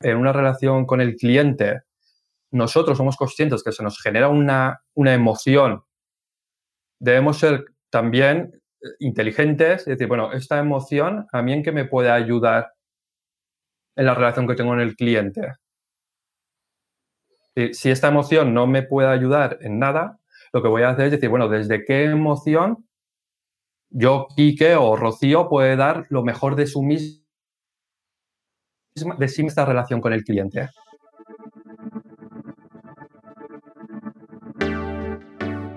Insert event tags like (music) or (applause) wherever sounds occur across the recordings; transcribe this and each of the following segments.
en una relación con el cliente nosotros somos conscientes que se nos genera una, una emoción, debemos ser también eh, inteligentes y decir, bueno, esta emoción a mí en qué me puede ayudar en la relación que tengo con el cliente. Si esta emoción no me puede ayudar en nada, lo que voy a hacer es decir, bueno, ¿desde qué emoción yo, Quique o Rocío puede dar lo mejor de su misma, de sí relación con el cliente?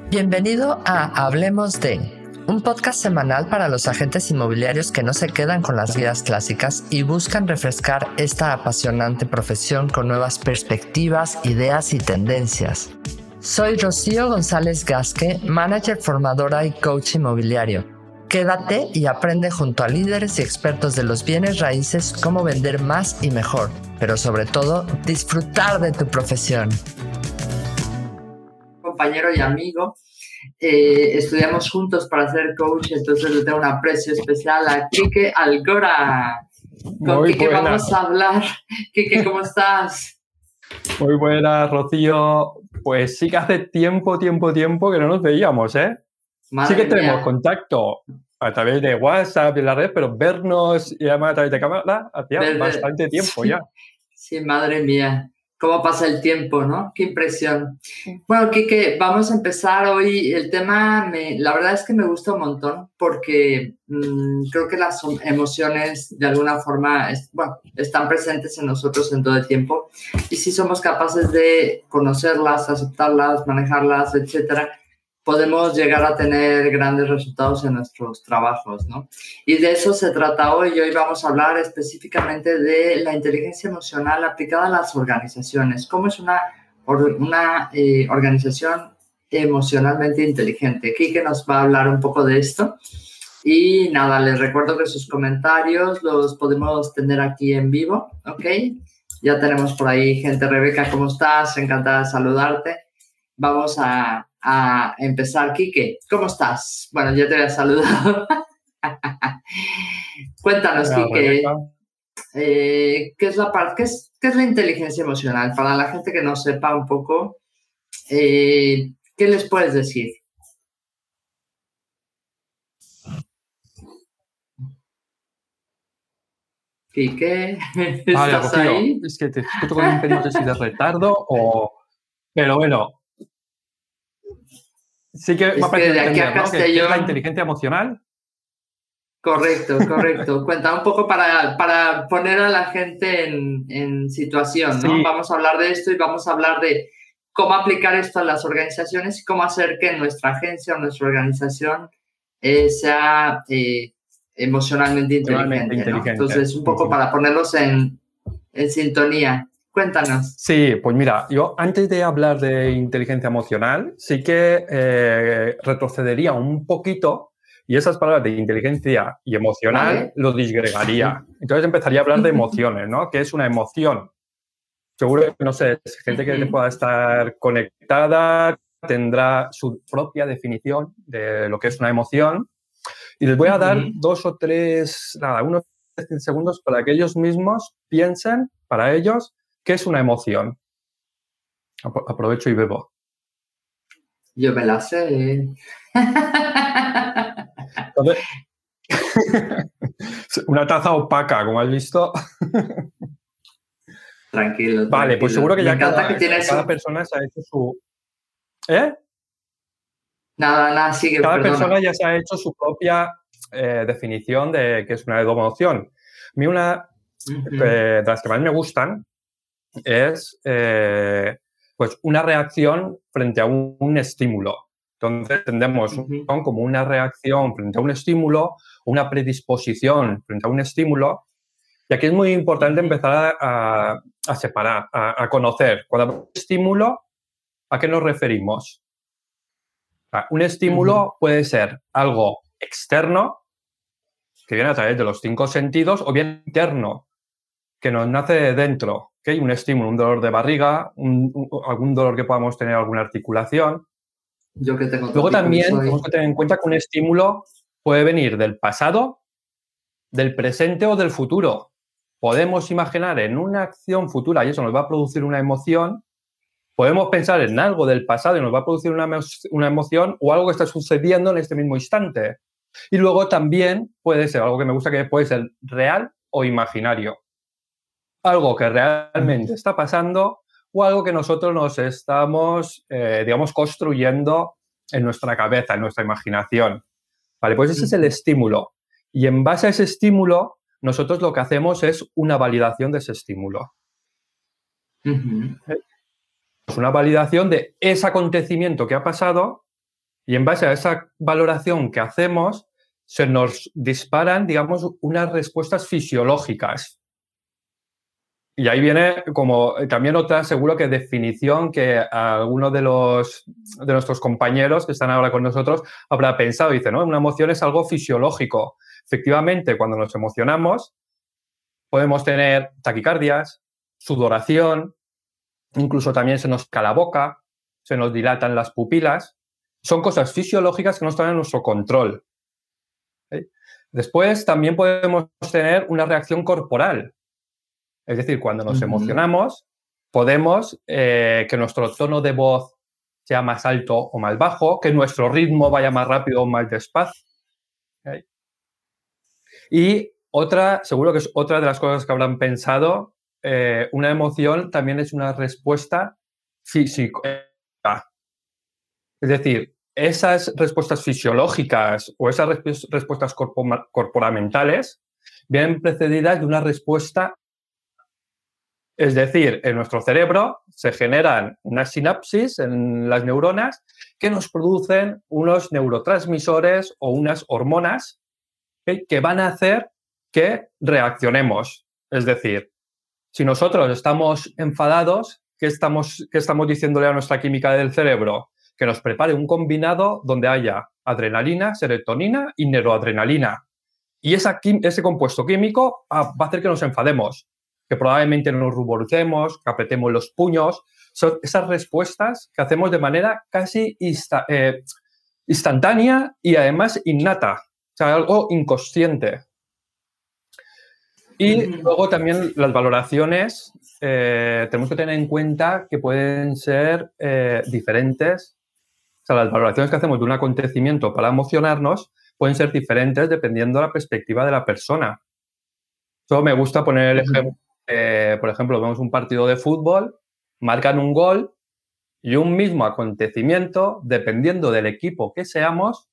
Bienvenido a Hablemos de, un podcast semanal para los agentes inmobiliarios que no se quedan con las guías clásicas y buscan refrescar esta apasionante profesión con nuevas perspectivas, ideas y tendencias. Soy Rocío González Gasque, manager formadora y coach inmobiliario. Quédate y aprende junto a líderes y expertos de los bienes raíces cómo vender más y mejor, pero sobre todo disfrutar de tu profesión compañero y amigo. Eh, estudiamos juntos para ser coach, entonces le tengo un aprecio especial a Kike Algora. Con Kike vamos a hablar. Kike, ¿cómo (laughs) estás? Muy buena, Rocío. Pues sí que hace tiempo, tiempo, tiempo que no nos veíamos, ¿eh? sí que tenemos contacto a través de WhatsApp y la red, pero vernos y además a través de cámara hacía bastante tiempo ya. Sí, madre mía cómo pasa el tiempo, ¿no? Qué impresión. Bueno, Kike, vamos a empezar hoy. El tema, me, la verdad es que me gusta un montón porque mm, creo que las emociones de alguna forma bueno, están presentes en nosotros en todo el tiempo y si somos capaces de conocerlas, aceptarlas, manejarlas, etcétera, podemos llegar a tener grandes resultados en nuestros trabajos, ¿no? Y de eso se trata hoy. Hoy vamos a hablar específicamente de la inteligencia emocional aplicada a las organizaciones. ¿Cómo es una, una eh, organización emocionalmente inteligente? Kike nos va a hablar un poco de esto. Y nada, les recuerdo que sus comentarios los podemos tener aquí en vivo, ¿ok? Ya tenemos por ahí gente. Rebeca, ¿cómo estás? Encantada de saludarte. Vamos a a empezar. Quique, ¿cómo estás? Bueno, ya te había saludado. (laughs) Cuéntanos, Quique, eh, ¿qué, es la parte, qué, es, qué es la inteligencia emocional? Para la gente que no sepa un poco, eh, ¿qué les puedes decir? Quique, (laughs) ¿estás ahí? Es que te escucho con un pelín de retardo o... Pero bueno, Sí que va a de aquí a Castellón... la inteligencia emocional. Correcto, correcto. (laughs) Cuenta un poco para, para, poner a la gente en, en situación, ¿no? Vamos a hablar de esto y vamos a hablar de cómo aplicar esto a las organizaciones y cómo hacer que nuestra agencia o nuestra organización eh, sea eh, emocionalmente inteligente. Entonces, un poco para ponerlos en, en sintonía. Cuéntanos. Sí, pues mira, yo antes de hablar de inteligencia emocional, sí que eh, retrocedería un poquito y esas palabras de inteligencia y emocional lo disgregaría. Entonces empezaría a hablar de emociones, ¿no? ¿Qué es una emoción? Seguro que, no sé, gente que pueda estar conectada tendrá su propia definición de lo que es una emoción. Y les voy a dar dos o tres, nada, unos segundos para que ellos mismos piensen, para ellos, ¿Qué es una emoción? Aprovecho y bebo. Yo me la sé. (laughs) (laughs) una taza opaca, como has visto. (laughs) tranquilo, Vale, pues seguro que ya cada, persona se ha hecho su... ¿Eh? Nada, nada, sigue. Cada persona ya se ha hecho su propia eh, definición de qué es una emoción. A mí una eh, de las que más me gustan es eh, pues una reacción frente a un, estímulo. Entonces, entendemos como una reacción frente a un estímulo, una predisposición frente a un estímulo. Y aquí es muy importante empezar a, separar, a, conocer. Cuando estímulo, ¿a qué nos referimos? Un estímulo puede ser algo externo, que viene a través de los cinco sentidos, o bien interno, que nos nace de dentro, hay un estímulo, un dolor de barriga, algún dolor que podamos tener, alguna articulación. Yo que tengo Luego también tenemos que tener en cuenta que un estímulo puede venir del pasado, del presente o del futuro. podemos imaginar en una acción futura y eso nos va a producir una emoción, podemos pensar en algo del pasado y nos va a producir una, una emoción o algo que está sucediendo en este mismo instante. Y luego también puede ser algo que me gusta que puede ser real o imaginario. Algo que realmente está pasando o algo que nosotros nos estamos, eh, digamos, construyendo en nuestra cabeza, en nuestra imaginación. Vale, pues ese es el estímulo. Y en base a ese estímulo, nosotros lo que hacemos es una validación de ese estímulo. Es una validación de ese acontecimiento que ha pasado y en base a esa valoración que hacemos, se nos disparan, digamos, unas respuestas fisiológicas. Y ahí viene como también otra, seguro que definición que alguno de los de nuestros compañeros que están ahora con nosotros habrá pensado. Dice, ¿no? Una emoción es algo fisiológico. Efectivamente, cuando nos emocionamos, podemos tener taquicardias, sudoración, incluso también se nos cala la boca, se nos dilatan las pupilas. Son cosas fisiológicas que no están en nuestro control. Después también podemos tener una reacción corporal. Es decir, cuando nos emocionamos, podemos eh, que nuestro tono de voz sea más alto o más bajo, que nuestro ritmo vaya más rápido o más despacio. Y otra, seguro que es otra de las cosas que habrán pensado, eh, una emoción también es una respuesta física. Es decir, esas respuestas fisiológicas o esas respuestas corporamentales vienen precedidas de una respuesta es decir, en nuestro cerebro se generan unas sinapsis en las neuronas que nos producen unos neurotransmisores o unas hormonas que van a hacer que reaccionemos. Es decir, si nosotros estamos enfadados, ¿qué estamos, qué estamos diciéndole a nuestra química del cerebro? Que nos prepare un combinado donde haya adrenalina, serotonina y neuroadrenalina. Y ese compuesto químico va a hacer que nos enfademos que probablemente nos ruboricemos, que apretemos los puños. Son esas respuestas que hacemos de manera casi eh, instantánea y además innata, o sea, algo inconsciente. Y luego también las valoraciones, eh, tenemos que tener en cuenta que pueden ser eh, diferentes. O sea, las valoraciones que hacemos de un acontecimiento para emocionarnos pueden ser diferentes dependiendo de la perspectiva de la persona. Eso me gusta poner el ejemplo eh, por ejemplo, vemos un partido de fútbol, marcan un gol y un mismo acontecimiento, dependiendo del equipo que seamos,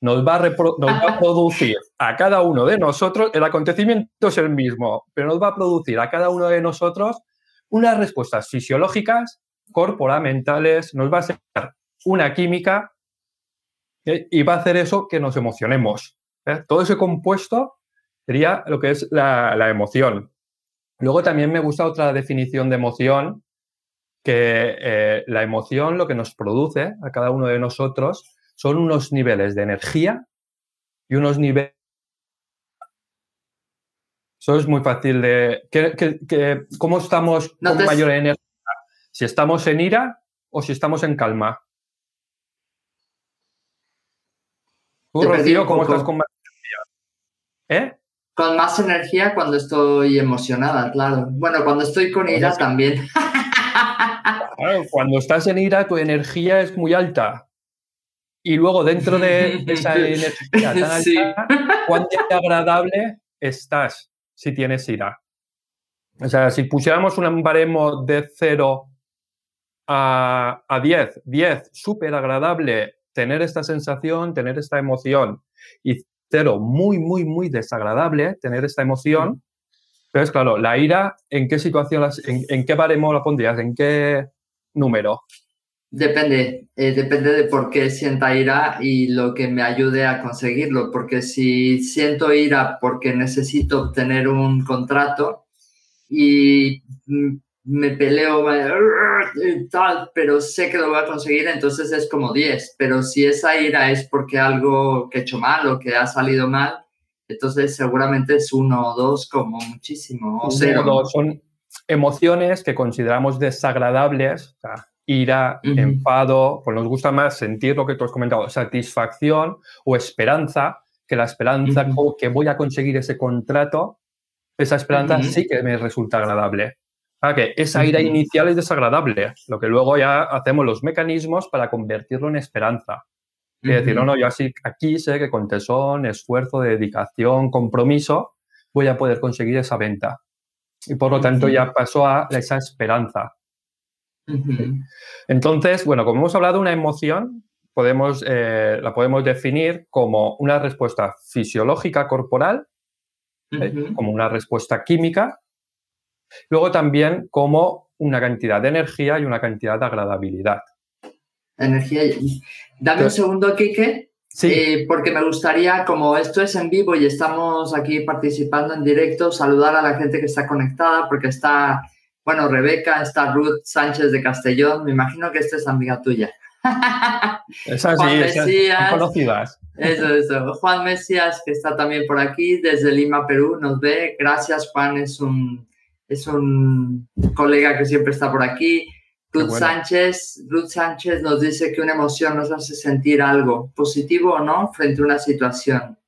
nos va, a producir a cada uno de nosotros, el acontecimiento es el mismo, pero nos va a producir a cada uno de nosotros unas respuestas fisiológicas, corporamentales, nos va a hacer una química eh, y va a hacer eso que nos emocionemos. ¿eh? Todo ese compuesto sería lo que es la emoción. Luego también me gusta otra definición de emoción, que eh, la emoción lo que nos produce a cada uno de nosotros son unos niveles de energía y unos niveles... Eso es muy fácil de... ¿Cómo estamos con mayor energía? ¿Si estamos en ira o si estamos en calma? Tú, Rocío, ¿cómo estás con energía? ¿Eh? Con más energía cuando estoy emocionada, claro. Bueno, cuando estoy con ira también. (laughs) cuando estás en ira, tu energía es muy alta. Y luego, dentro de (laughs) esa energía tan alta, ¿cuán agradable estás si tienes ira? O sea, si pusiéramos un baremo de 0 a, a 10, 10, súper agradable tener esta sensación, tener esta emoción, y muy, muy, muy desagradable tener esta emoción. Pero es claro, la ira, ¿en qué situación, en, qué baremo la pondrías? ¿En qué número? Depende, eh, depende de por qué sienta ira y lo que me ayude a conseguirlo. Porque si siento ira porque necesito obtener un contrato y mm, me peleo, tal, pero sé que lo voy a conseguir, entonces es como 10. Pero si esa ira es porque algo que he hecho mal o que ha salido mal, entonces seguramente es uno o dos como muchísimo, o cero. Son emociones que consideramos desagradables, ira, enfado, pues nos gusta más sentir lo que tú has comentado, satisfacción o esperanza, que la esperanza que voy a conseguir ese contrato esa esperanza sí que me resulta agradable. Ah, que esa ira inicial es desagradable, lo que luego ya hacemos los mecanismos para convertirlo en esperanza. Es decir, no, no, yo así aquí sé que con tesón, esfuerzo, dedicación, compromiso, voy a poder conseguir esa venta. Y por lo tanto ya pasó a esa esperanza. Entonces, bueno, como hemos hablado, una emoción podemos, eh, la podemos definir como una respuesta fisiológica corporal, ¿eh? como una respuesta química, luego también como una cantidad de energía y una cantidad de agradabilidad. Energía. Dame un segundo, Kike. Sí. Eh, porque me gustaría, como esto es en vivo y estamos aquí participando en directo, saludar a la gente que está conectada, porque está, bueno, Rebeca, está Ruth Sánchez de Castellón, me imagino que esta es amiga tuya. (laughs) Esas sí, esas conocidas. Eso, eso. Juan Mesías, que está también por aquí, desde Lima, Perú, nos ve. Gracias, Juan, es un, es un colega que siempre está por aquí. Ruth Sánchez, Ruth Sánchez nos dice que una emoción nos hace sentir algo, positivo o no, frente a una situación.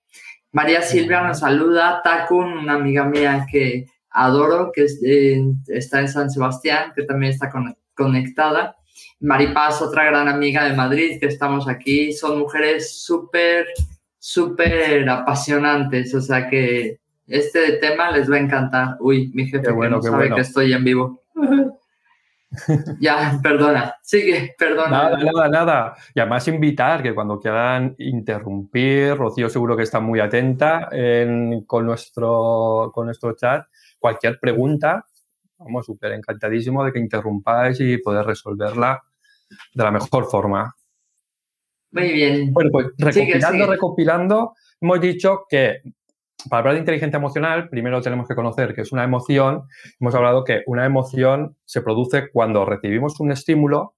María Silvia nos saluda. Takun, una amiga mía que adoro, que está en San Sebastián, que también está conectada. Maripaz, otra gran amiga de Madrid, que estamos aquí. Son mujeres súper, súper apasionantes. O sea que este tema les va a encantar. Uy, mi jefe bueno, que no sabe que estoy en vivo. (laughs) ya, perdona, sigue, perdona. Nada, nada, nada. Y además invitar que cuando quieran interrumpir, Rocío seguro que está muy atenta con, nuestro, con nuestro chat, cualquier pregunta, vamos, súper encantadísimo de que interrumpáis y poder resolverla de la mejor forma. Muy bien. Bueno, pues recopilando, recopilando, hemos dicho que para hablar de inteligencia emocional, primero tenemos que conocer que es una emoción. Hemos hablado que una emoción se produce cuando recibimos un estímulo,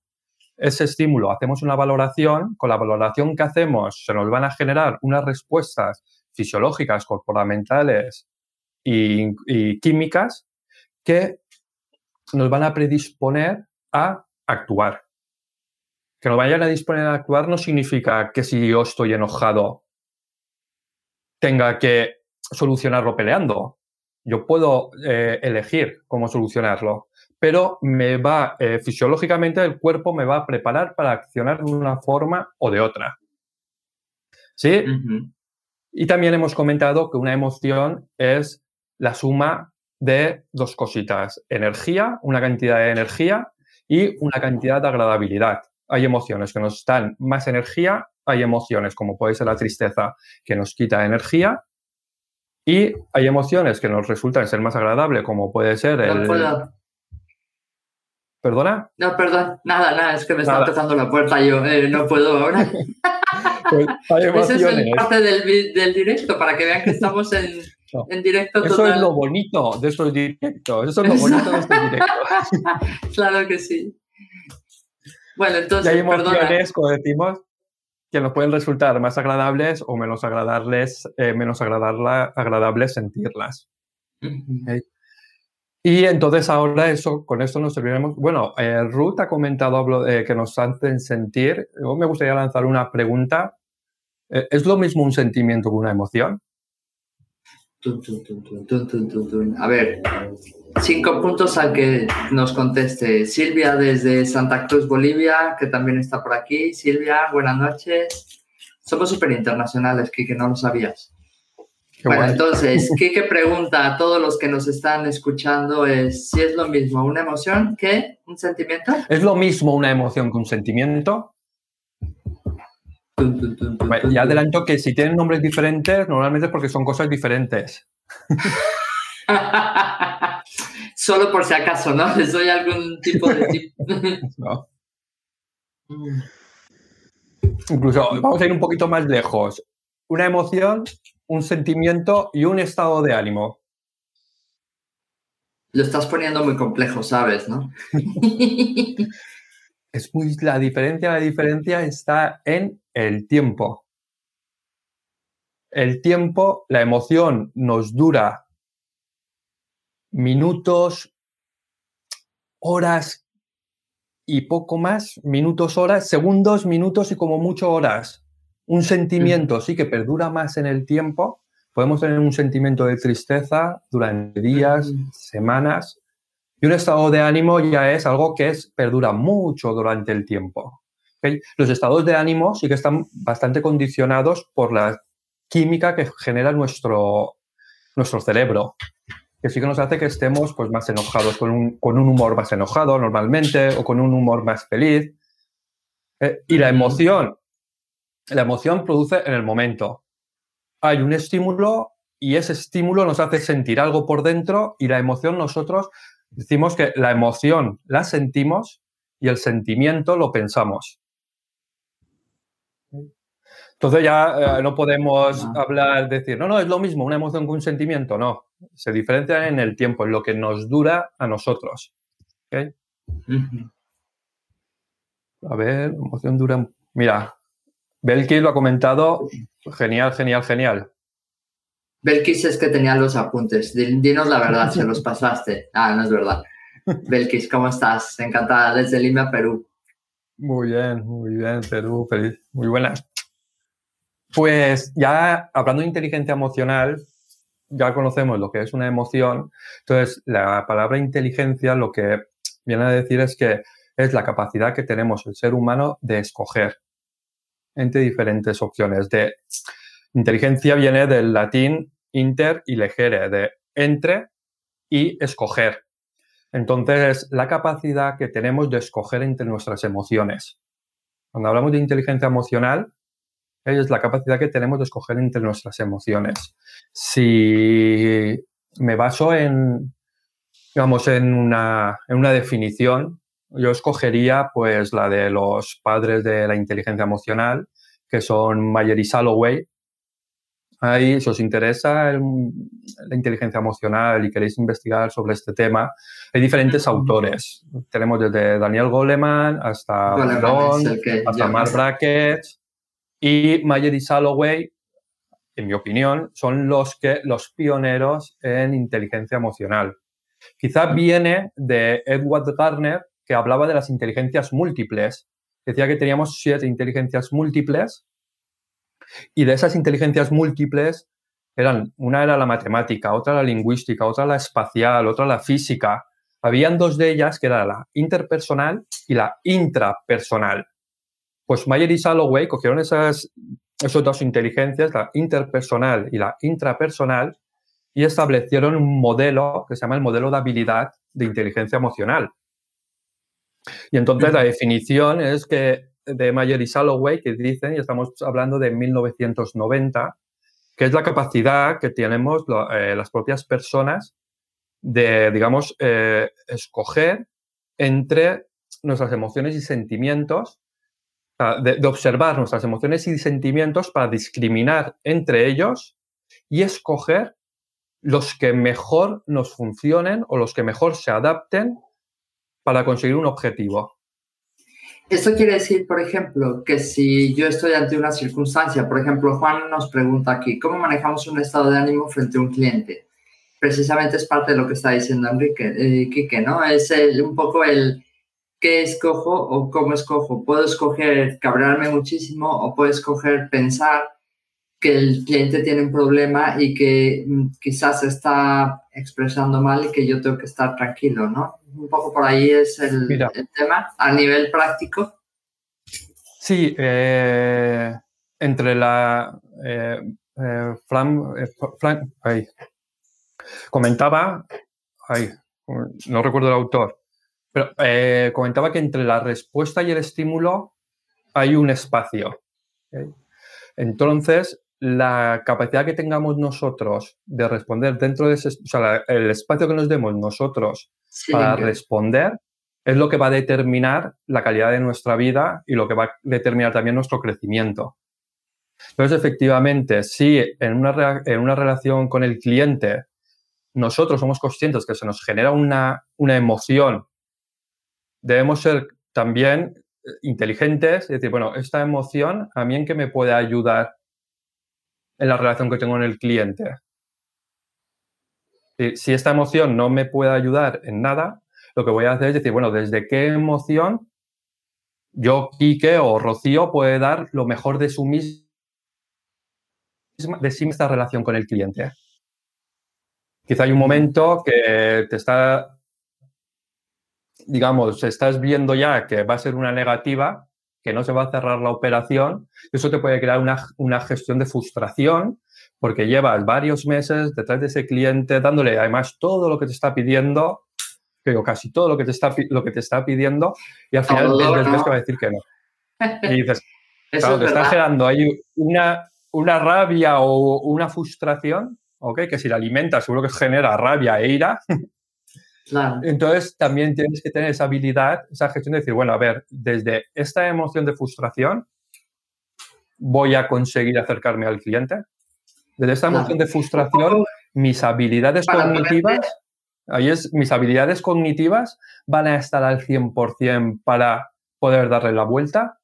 ese estímulo hacemos una valoración, con la valoración que hacemos se nos van a generar unas respuestas fisiológicas, comportamentales y, y químicas que nos van a predisponer a actuar. Que nos vayan a disponer a actuar no significa que si yo estoy enojado tenga que solucionarlo peleando. Yo puedo eh, elegir cómo solucionarlo, pero me va, eh, fisiológicamente el cuerpo me va a preparar para accionar de una forma o de otra. ¿Sí? Y también hemos comentado que una emoción es la suma de dos cositas, energía, una cantidad de energía y una cantidad de agradabilidad. Hay emociones que nos dan más energía, hay emociones como puede ser la tristeza que nos quita energía y hay emociones que nos resultan ser más agradables, como puede ser el... puedo. ¿Perdona? No, perdón, nada, nada, es que me está tocando la puerta yo, eh, no puedo ahora. (laughs) pues hay emociones. Eso es parte del, del, directo, para que vean que estamos en, en directo. Eso es lo bonito de estos directos, eso es lo bonito de estos directos. (laughs) claro que sí. Bueno, entonces, y hay emociones, como decimos, que nos pueden resultar más agradables o menos agradables, eh, menos agradables sentirlas. Y entonces ahora eso, con esto nos serviremos. Bueno, eh, Ruth ha comentado eh, que nos hacen sentir. Yo me gustaría lanzar una pregunta. ¿Es lo mismo un sentimiento que una emoción? A ver, cinco puntos al que nos conteste. Silvia desde Santa Cruz, Bolivia, que también está por aquí. Silvia, buenas noches. Somos súper internacionales, Kike, no lo sabías. bueno, entonces, (laughs) Kike pregunta a todos los que nos están escuchando es si es lo mismo una emoción que un sentimiento. ¿Es lo mismo una emoción que un sentimiento? Y adelanto que si tienen nombres diferentes, normalmente es porque son cosas diferentes. (laughs) Solo por si acaso, ¿no? Les doy algún tipo de... (laughs) Incluso vamos a ir un poquito más lejos. Una emoción, un sentimiento y un estado de ánimo. Lo estás poniendo muy complejo, ¿sabes? ¿No? (laughs) es muy la diferencia, la diferencia está en el tiempo. El tiempo, la emoción nos dura minutos, horas y poco más, minutos, horas, segundos, minutos y como mucho horas. Un sentimiento sí que perdura más en el tiempo, Podemos tener un sentimiento de tristeza durante días, semanas, y un estado de ánimo ya es algo que es, perdura mucho durante el tiempo. Los estados de ánimo sí que están bastante condicionados por la química que genera nuestro, nuestro cerebro, que sí que nos hace que estemos pues, más enojados, con un, con un humor más enojado normalmente o con un humor más feliz. Eh, y la emoción, la emoción produce en el momento. Hay un estímulo y ese estímulo nos hace sentir algo por dentro y la emoción nosotros decimos que la emoción la sentimos y el sentimiento lo pensamos. Entonces ya eh, no podemos hablar, decir, no, no, es lo mismo una emoción que un sentimiento, no. Se diferencian en el tiempo, en lo que nos dura a nosotros. A ver, emoción dura. Mira, Belkis lo ha comentado. Genial, genial, genial. Belkis es que tenía los apuntes. Dinos la verdad, se los (laughs) pasaste. Ah, no es verdad. Belkis, ¿cómo estás? Encantada desde Lima, Perú. Muy bien, muy bien, Perú, feliz. Muy buenas. Pues ya hablando de inteligencia emocional, ya conocemos lo que es una emoción. Entonces, la palabra inteligencia lo que viene a decir es que es la capacidad que tenemos el ser humano de escoger entre diferentes opciones. De inteligencia viene del latín inter y legere, de entre y escoger. Entonces, la capacidad que tenemos de escoger entre nuestras emociones. Cuando hablamos de inteligencia emocional, es la capacidad que tenemos de escoger entre nuestras emociones. Si me baso en, digamos, en una, en una definición, yo escogería pues la de los padres de la inteligencia emocional, que son Mayer y Salloway. Ahí, si os interesa la inteligencia emocional y queréis investigar sobre este tema, hay diferentes autores. Tenemos desde Daniel Goleman hasta hasta Mark Brackett, y Mayer y Salloway, en mi opinión, son los, que, los pioneros en inteligencia emocional. Quizá viene de Edward Garner, que hablaba de las inteligencias múltiples. Decía que teníamos siete inteligencias múltiples y de esas inteligencias múltiples eran, una era la matemática, otra la lingüística, otra la espacial, otra la física. Habían dos de ellas que era la interpersonal y la intrapersonal. Pues Mayer y Salloway cogieron esas, dos inteligencias, la interpersonal y la intrapersonal, y establecieron un modelo que se llama el modelo de habilidad de inteligencia emocional. Y entonces la definición es que de Mayer y Salloway, que dicen, y estamos hablando de 1990, que es la capacidad que tenemos eh, las propias personas de, digamos, eh, escoger entre nuestras emociones y sentimientos de, observar nuestras emociones y sentimientos para discriminar entre ellos y escoger los que mejor nos funcionen o los que mejor se adapten para conseguir un objetivo. Esto quiere decir, por ejemplo, que si yo estoy ante una circunstancia, por ejemplo, Juan nos pregunta aquí, ¿cómo manejamos un estado de ánimo frente a un cliente? Precisamente es parte de lo que está diciendo Enrique, eh, Quique, ¿no? Es un poco el, qué escojo o cómo escojo. Puedo escoger cabrearme muchísimo o puedo escoger pensar que el cliente tiene un problema y que mm, quizás se está expresando mal y que yo tengo que estar tranquilo, ¿no? Un poco por ahí es el, tema a nivel práctico. Sí, eh, entre la... Eh, eh, comentaba, ay, no recuerdo el autor, pero eh, comentaba que entre la respuesta y el estímulo hay un espacio. Entonces, la capacidad que tengamos nosotros de responder dentro de ese, o sea, el espacio que nos demos nosotros para responder es lo que va a determinar la calidad de nuestra vida y lo que va a determinar también nuestro crecimiento. Entonces, efectivamente, si en una, en una relación con el cliente nosotros somos conscientes que se nos genera una, una emoción debemos ser también eh, inteligentes y decir, bueno, esta emoción a mí en qué me puede ayudar en la relación que tengo con el cliente. Si esta emoción no me puede ayudar en nada, lo que voy a hacer es decir, bueno, ¿desde qué emoción yo, Quique o Rocío puede dar lo mejor de su mismo de sí esta relación con el cliente. Quizá hay un momento que te está, digamos, estás viendo ya que va a ser una negativa, que no se va a cerrar la operación, eso te puede crear una, una gestión de frustración porque llevas varios meses detrás de ese cliente dándole además todo lo que te está pidiendo, pero casi todo lo que te está, lo que te está pidiendo y al final ves, que va a decir que no. Y dices, (laughs) claro, te está generando ahí una, una rabia o una frustración, ¿ok? Que si la alimentas seguro que genera rabia e ira. Entonces también tienes que tener esa habilidad, esa gestión de decir, bueno, a ver, desde esta emoción de frustración voy a conseguir acercarme al cliente. Desde esta emoción de frustración, mis habilidades cognitivas, ahí es, mis habilidades cognitivas van a estar al 100% para poder darle la vuelta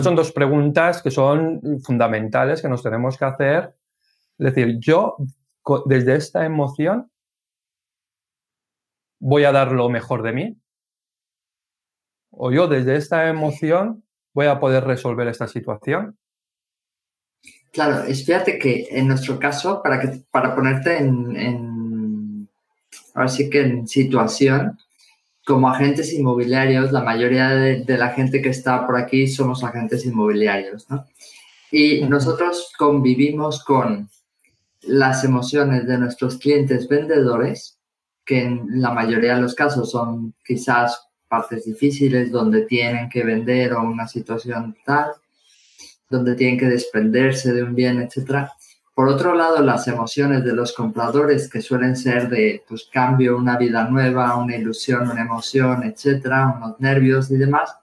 son dos preguntas que son fundamentales que nos tenemos que hacer. Es decir, yo desde esta emoción voy a dar lo mejor de mí. O yo desde esta emoción voy a poder resolver esta situación. Claro, es fíjate que en nuestro caso, para, que, para ponerte en, en, ahora sí que en situación, como agentes inmobiliarios, la mayoría de, la gente que está por aquí somos agentes inmobiliarios, ¿no? Y nosotros convivimos con las emociones de nuestros clientes vendedores, que en la mayoría de los casos son quizás partes difíciles donde tienen que vender o una situación tal, donde tienen que desprenderse de un bien, etcétera. Por otro lado, las emociones de los compradores, que suelen ser de pues, cambio, una vida nueva, una ilusión, una emoción, etcétera, unos nervios y demás,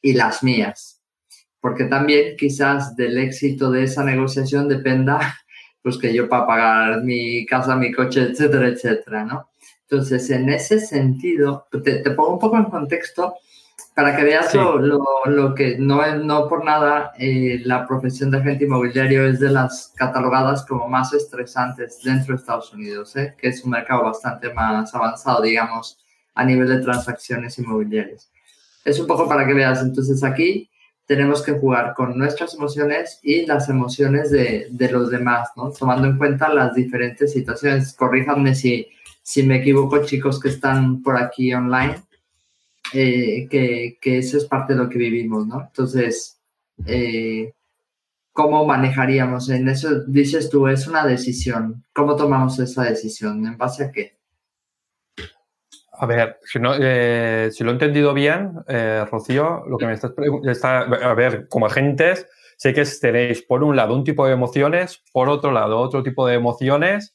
y las mías. Porque también quizás del éxito de esa negociación dependa pues que yo para pagar mi casa, mi coche, etcétera, etcétera, ¿no? Entonces, en ese sentido, te, te pongo un poco en contexto, para que veas lo, que no, no por nada eh, la profesión de agente inmobiliario es de las catalogadas como más estresantes dentro de Estados Unidos, ¿eh? que es un mercado bastante más avanzado, digamos, a nivel de transacciones inmobiliarias. Es un poco para que veas, entonces aquí tenemos que jugar con nuestras emociones y las emociones de, de los demás, ¿no? tomando en cuenta las diferentes situaciones. Corríjanme si, si me equivoco, chicos que están por aquí online eh, que, que, eso es parte de lo que vivimos, ¿no? Entonces, eh, ¿cómo manejaríamos en eso? Dices tú, es una decisión. ¿Cómo tomamos esa decisión? ¿En base a qué? A ver, si, no, eh, si lo he entendido bien, Rocío, lo que me estás preguntando, a ver, como agentes, sé que tenéis por un lado un tipo de emociones, por otro lado otro tipo de emociones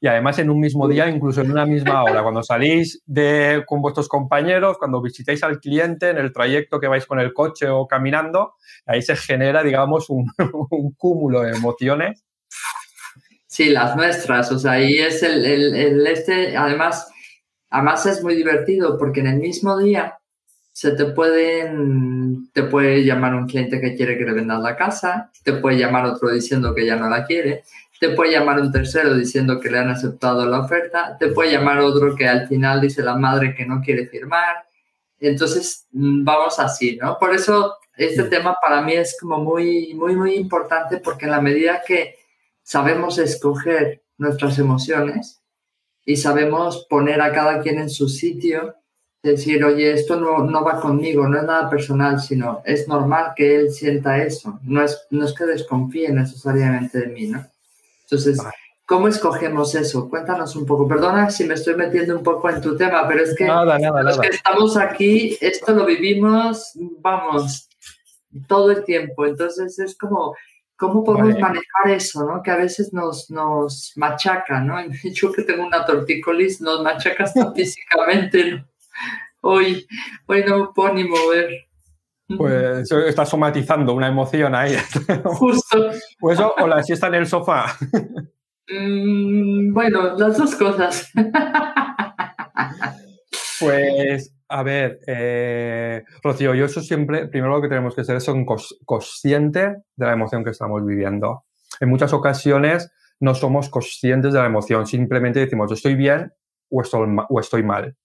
y además en un mismo día, incluso en una misma hora, cuando salís de, con vuestros compañeros, cuando visitáis al cliente en el trayecto que vais con el coche o caminando, ahí se genera, digamos, un, (laughs) un cúmulo de emociones. Sí, las nuestras, o sea, ahí es el, el, el, este, además, además es muy divertido porque en el mismo día se te pueden, te puede llamar un cliente que quiere que le vendas la casa, te puede llamar otro diciendo que ya no la quiere, te puede llamar un tercero diciendo que le han aceptado la oferta, te puede llamar otro que al final dice la madre que no quiere firmar. Entonces, mm, vamos así, ¿no? Por eso este tema para mí es como muy, muy, muy importante porque en la medida que sabemos escoger nuestras emociones y sabemos poner a cada quien en su sitio, decir, oye, esto no, no va conmigo, no es nada personal, sino es normal que él sienta eso, no es, no es que desconfíe necesariamente de mí, ¿no? Entonces, ¿cómo escogemos eso? Cuéntanos un poco. Perdona si me estoy metiendo un poco en tu tema, pero es que los que estamos aquí, esto lo vivimos, vamos, todo el tiempo. Entonces, es como, ¿cómo podemos manejar eso, no? Que a veces nos, nos machaca, ¿no? (laughs) Yo que tengo una tortícolis, nos machaca (laughs) hasta físicamente. Hoy, hoy no me puedo ni mover. Pues está somatizando una emoción ahí. (laughs) (laughs) Justo. Pues eso, o la siesta en el sofá. Mm, bueno, las dos cosas. Pues, a ver, eh, Rocío, yo eso siempre, primero lo que tenemos que ser es un consciente de la emoción que estamos viviendo. En muchas ocasiones no somos conscientes de la emoción, simplemente decimos estoy bien o estoy, o estoy mal.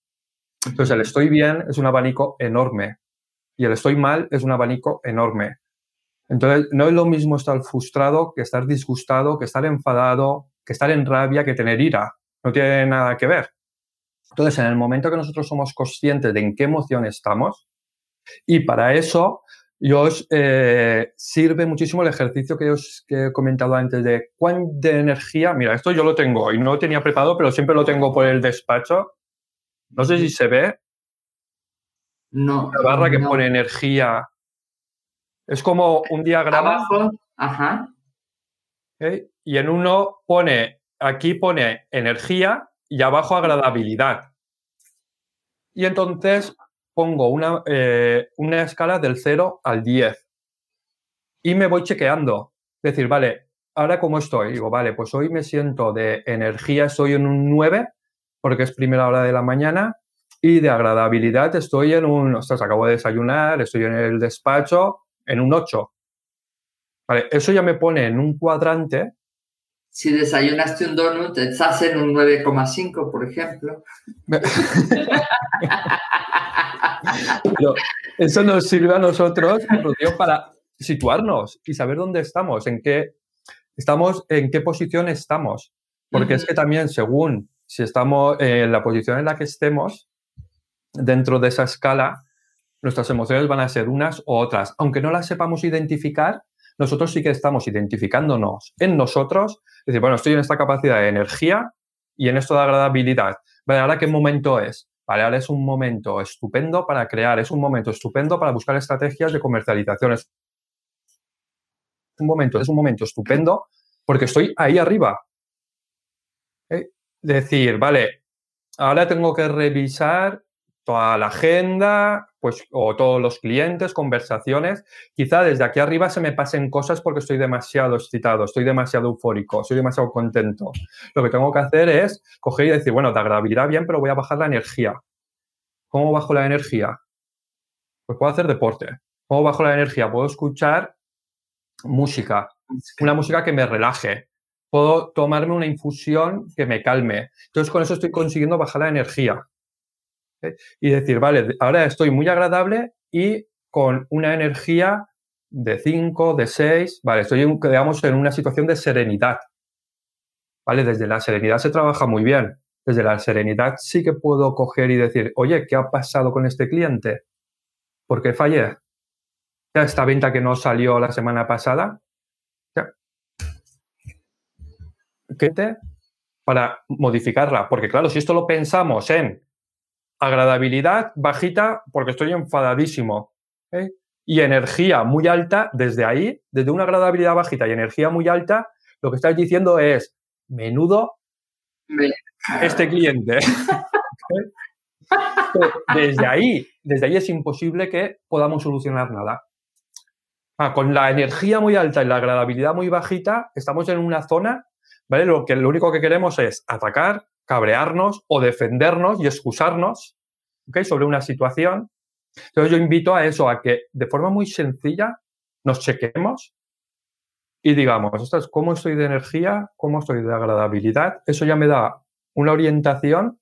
Entonces, el estoy bien es un abanico enorme y el estoy mal es un abanico enorme. Entonces, no es lo mismo estar frustrado que estar disgustado, que estar enfadado, que estar en rabia, que tener ira. No tiene nada que ver. Entonces, en el momento que nosotros somos conscientes de en qué emoción estamos, y para eso yo os eh, sirve muchísimo el ejercicio que os he comentado antes de cuánta energía. Mira, esto yo lo tengo y no lo tenía preparado, pero siempre lo tengo por el despacho. No sé si se ve. No. La barra que pone energía. Es como un diagrama. Abajo, ajá. Y en uno pone, aquí pone energía y abajo agradabilidad. Y entonces pongo una, eh, una escala del 0 al 10 y me voy chequeando. Es decir, vale, ahora cómo estoy. Digo, vale, pues hoy me siento de energía, estoy en un 9 porque es primera hora de la mañana y de agradabilidad estoy en un, ostras, acabo de desayunar, estoy en el despacho en un 8. Vale, eso ya me pone en un cuadrante. Si desayunaste un donut, estás en un 9,5, por ejemplo. Pero (laughs) eso nos sirve a nosotros para situarnos y saber dónde estamos, en qué estamos, en qué posición estamos. Porque es que también según si estamos en la posición en la que estemos, dentro de esa escala, nuestras emociones van a ser unas u otras. Aunque no las sepamos identificar, nosotros sí que estamos identificándonos en nosotros. Es decir, bueno, estoy en esta capacidad de energía y en esto de agradabilidad. Vale, ¿ahora qué momento es? Vale, ahora es un momento estupendo para crear, es un momento estupendo para buscar estrategias de comercialización. Es un momento, es un momento estupendo porque estoy ahí arriba. ¿Eh? Decir, vale, ahora tengo que revisar toda la agenda, pues, o todos los clientes, conversaciones. Quizá desde aquí arriba se me pasen cosas porque estoy demasiado excitado, estoy demasiado eufórico, estoy demasiado contento. Lo que tengo que hacer es coger y decir, bueno, te agradabilidad bien, pero voy a bajar la energía. ¿Cómo bajo la energía? Pues puedo hacer deporte. ¿Cómo bajo la energía? Puedo escuchar música, una música que me relaje. Puedo tomarme una infusión que me calme. Entonces, con eso estoy consiguiendo bajar la energía y decir, vale, ahora estoy muy agradable y con una energía de 5, de 6, vale, estoy, digamos, en una situación de serenidad. ¿Vale? Desde la serenidad se trabaja muy bien. Desde la serenidad sí que puedo coger y decir, oye, ¿qué ha pasado con este cliente? ¿Por qué fallé? Esta venta que no salió la semana pasada. Para modificarla. Porque claro, si esto lo pensamos en agradabilidad bajita porque estoy enfadadísimo. ¿eh? Y energía muy alta, desde ahí, desde una agradabilidad bajita y energía muy alta, lo que estás diciendo es, menudo este cliente. (laughs) desde ahí, desde ahí es imposible que podamos solucionar nada. Ah, con la energía muy alta y la agradabilidad muy bajita, estamos en una zona, ¿vale? Lo, que, lo único que queremos es atacar, cabrearnos o defendernos y excusarnos sobre una situación. Entonces yo invito a eso, a que de forma muy sencilla nos chequemos y digamos, ¿cómo estoy de energía? ¿Cómo estoy de agradabilidad? Eso ya me da una orientación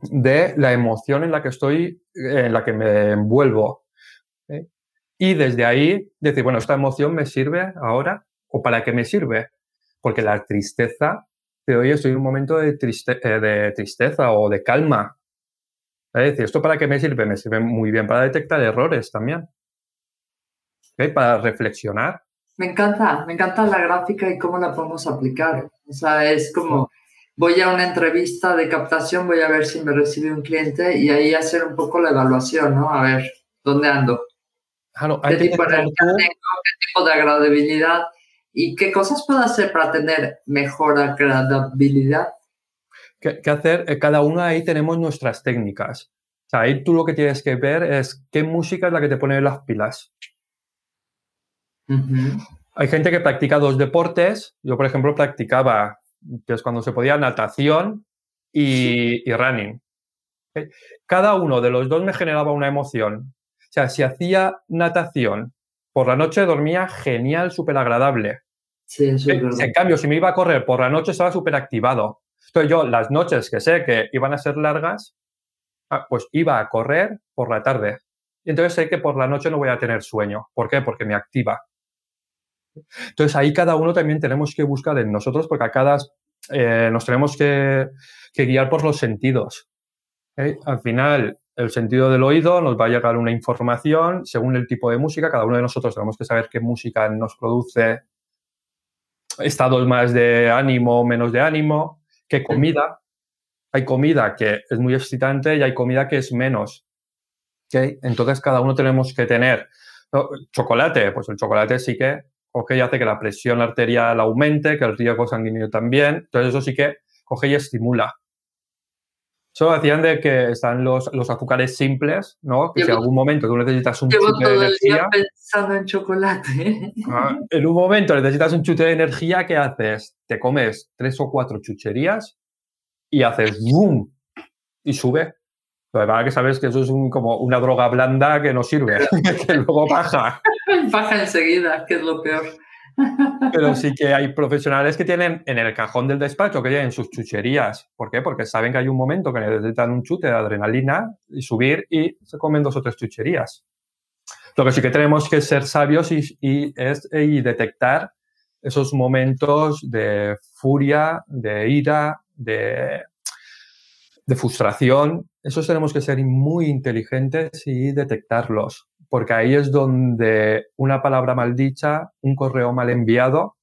de la emoción en la que estoy, en la que me envuelvo. Y desde ahí decir, bueno, esta emoción me sirve ahora o para qué me sirve. Porque la tristeza de hoy estoy en un momento de, eh, de tristeza o de calma. Es decir, ¿esto para qué me sirve? Me sirve muy bien para detectar errores también. Para reflexionar. Me encanta, me encanta la gráfica y cómo la podemos aplicar. O sea, es como, voy a una entrevista de captación, voy a ver si me recibe un cliente y ahí hacer un poco la evaluación, ¿no? A ver, ¿dónde ando? ¿Qué, tipo de, ¿Qué tipo de agradabilidad? ¿Y qué cosas puedo hacer para tener mejor agradabilidad? ¿Qué, hacer? Eh, cada uno ahí tenemos nuestras técnicas. O sea, ahí tú lo que tienes que ver es qué música es la que te pone las pilas. Hay gente que practica dos deportes. Yo, por ejemplo, practicaba, que es cuando se podía, natación y, running. Cada uno de los dos me generaba una emoción. O sea, si hacía natación por la noche dormía genial, súper agradable. Sí, eso En cambio, si me iba a correr por la noche estaba súper activado. Entonces yo las noches que sé que iban a ser largas, ah, pues iba a correr por la tarde. Y entonces sé que por la noche no voy a tener sueño. ¿Por qué? Porque me activa. Entonces ahí cada uno también tenemos que buscar en nosotros porque a cada eh, nos tenemos que, guiar por los sentidos. Al final, el sentido del oído nos va a llegar una información según el tipo de música. Cada uno de nosotros tenemos que saber qué música nos produce estados más de ánimo o menos de ánimo, qué comida. Hay comida que es muy excitante y hay comida que es menos. Entonces, cada uno tenemos que tener chocolate. Pues el chocolate sí que coge y hace que la presión arterial aumente, que el riesgo sanguíneo también. Entonces, eso sí que coge y estimula. Eso hacían de que están los, los azúcares simples, ¿no? Que si en algún momento tú necesitas un chute de energía. pensando en chocolate. Ah, en un momento necesitas un chute de energía, ¿qué haces? Te comes tres o cuatro chucherías y haces ¡boom! Y sube. Lo verdad que sabes que eso es como una droga blanda que no sirve, (laughs) que luego baja. (laughs) baja enseguida, que es lo peor. Pero sí que hay profesionales que tienen en el cajón del despacho, que tienen sus chucherías. ¿Por qué? Porque saben que hay un momento que necesitan un chute de adrenalina y subir y se comen dos o tres chucherías. Lo que sí que tenemos que ser sabios y, es y detectar esos momentos de furia, de ira, de frustración, esos tenemos que ser muy inteligentes y detectarlos, porque ahí es donde una palabra mal dicha, un correo mal enviado,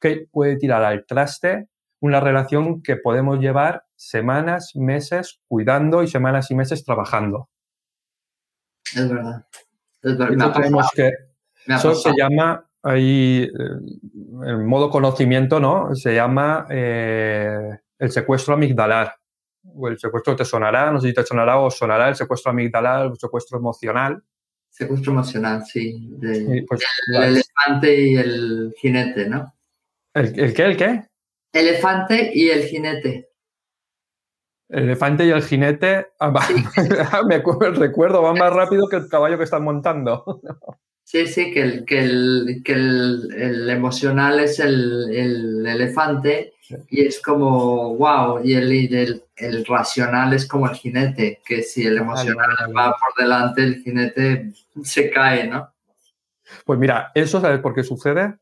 que puede tirar al traste una relación que podemos llevar semanas, meses cuidando y semanas y meses trabajando. Es verdad. Es verdad. Eso, se llama ahí, eh, en modo conocimiento, ¿no? Se llama eh, el secuestro amigdalar o el secuestro te sonará, no sé si te sonará o sonará el secuestro amigdalar, el secuestro emocional. Secuestro emocional, sí. Pues, el elefante y el jinete, ¿no? ¿El, ¿El, qué? ¿El qué? Elefante y el jinete. El elefante y el jinete. Ah, (laughs) me recuerdo, va más rápido que el caballo que están montando. Sí, sí, que el, que el, que el, emocional es el, el y es como, wow, y el, el, racional es como el jinete, que si el emocional va por delante, el jinete se cae, ¿no? Pues mira, eso, ¿sabes por qué sucede?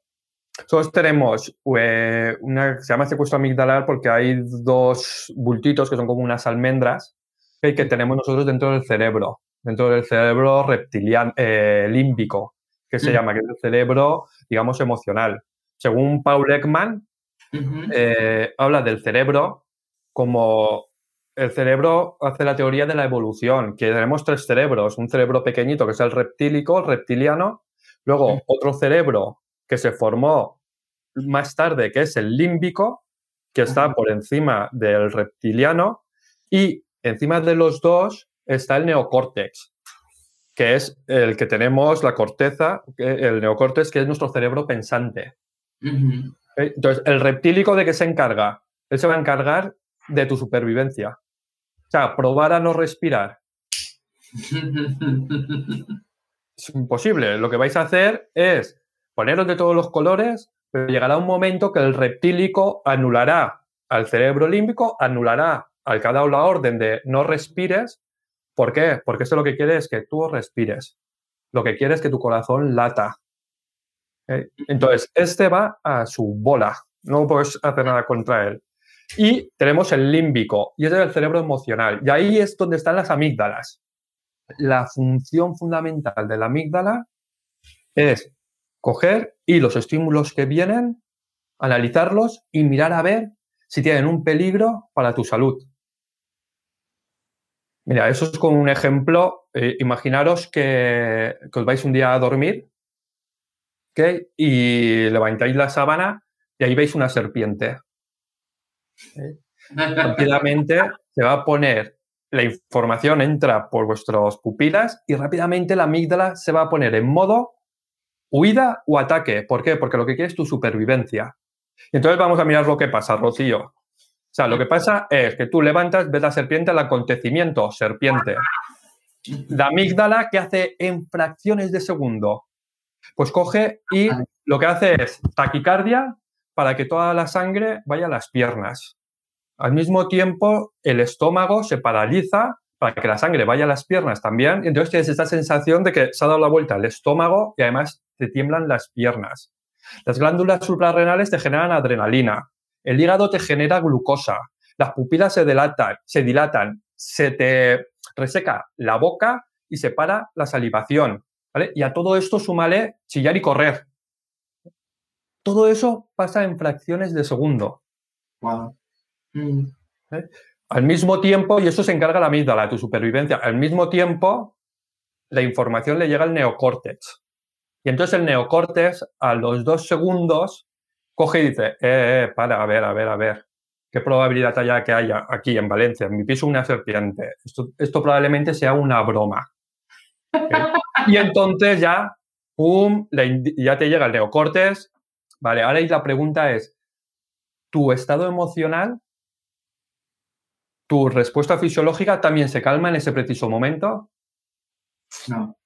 Nosotros tenemos eh, una, se llama secuestro amigdalar porque hay dos bultitos que son como unas almendras que, que tenemos nosotros dentro del cerebro, dentro del cerebro reptiliano, eh, límbico, que se mm. llama, que es el cerebro, digamos, emocional. Según Paul Ekman, eh, habla del cerebro como el cerebro hace la teoría de la evolución, que tenemos tres cerebros, un cerebro pequeñito que es el reptílico, el reptiliano, luego otro cerebro que se formó más tarde, que es el límbico, que está por encima del reptiliano, y encima de los dos está el neocórtex, que es el que tenemos la corteza, el neocórtex, que es nuestro cerebro pensante. Entonces, ¿el reptílico de qué se encarga? Él se va a encargar de tu supervivencia. O sea, probar a no respirar. es imposible. Lo que vais a hacer es poneros de todos los colores, pero llegará un momento que el reptílico anulará al cerebro límbico, anulará al cada la orden de no respires. ¿Por qué? Porque esto lo que quiere es que tú respires. Lo que quiere es que tu corazón lata. Entonces, este va a su bola, no puedes hacer nada contra él. Y tenemos el límbico, y es el cerebro emocional. Y ahí es donde están las amígdalas. La función fundamental de la amígdala es coger y los estímulos que vienen, analizarlos y mirar a ver si tienen un peligro para tu salud. Mira, eso es como un ejemplo. Eh, imaginaros que, que, os vais un día a dormir y levantáis la sábana y ahí veis una serpiente. (laughs) Rápidamente se va a poner, la información entra por vuestras pupilas y rápidamente la amígdala se va a poner en modo huida o ataque. ¿Por qué? Porque lo que quiere es tu supervivencia. entonces vamos a mirar lo que pasa, Rocío. O sea, lo que pasa es que tú levantas, ves la serpiente, el acontecimiento, serpiente. (laughs) La amígdala, que hace en fracciones de segundo? Pues coge y lo que hace es taquicardia para que toda la sangre vaya a las piernas. Al mismo tiempo, el estómago se paraliza para que la sangre vaya a las piernas también. Y entonces tienes esta sensación de que se ha dado la vuelta al estómago y además te tiemblan las piernas. Las glándulas suprarrenales te generan adrenalina. El hígado te genera glucosa. Las pupilas se dilatan, se dilatan, se te reseca la boca y se para la salivación. Y a todo esto súmale chillar y correr. Todo eso pasa en fracciones de segundo. Mm. ¿Eh? Al mismo tiempo, y eso se encarga la amígdala, tu supervivencia, al mismo tiempo, la información le llega al neocórtex. Y entonces el neocórtex, a los dos segundos, coge y dice, eh, eh, para, a ver, a ver, a ver, ¿qué probabilidad haya que haya aquí en Valencia, en mi piso, una serpiente? Esto, probablemente sea una broma. (laughs) y entonces ya, pum, ya te llega el neocórtex. Vale, ahora la pregunta es, ¿tu estado emocional, tu respuesta fisiológica también se calma en ese preciso momento? No,